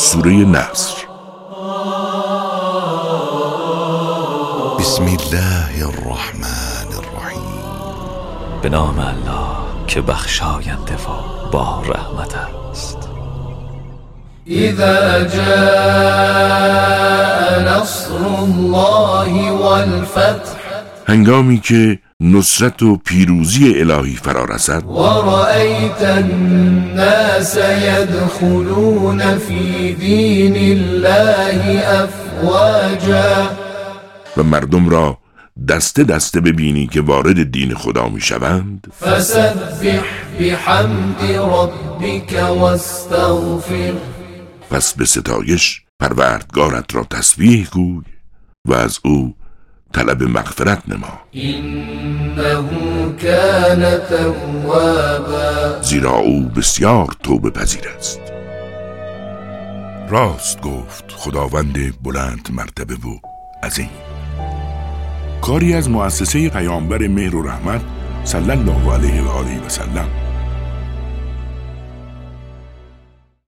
سوره نصر. بسم الله الرحمن الرحیم. به نام الله که بخشاینده و با رحمت است. اذا جاء نصر الله والفتح. هنگامی که نصرت و پیروزی الهی فرا رسد ورأيت الناس يدخلون في دين الله افواجا و مردم را دسته دسته ببینی که وارد دین خدا می شوند. فسبح بحمد ربك واستغفر. پس به ستایش پروردگارت را تسبیح گوی و از او طلب مغفرت نما. زیرا او بسیار توبه پذیر است. راست گفت خداوند بلند مرتبه و عظیم. کاری از مؤسسه پیامبر مهر و رحمت صلی الله علیه و آله و سلم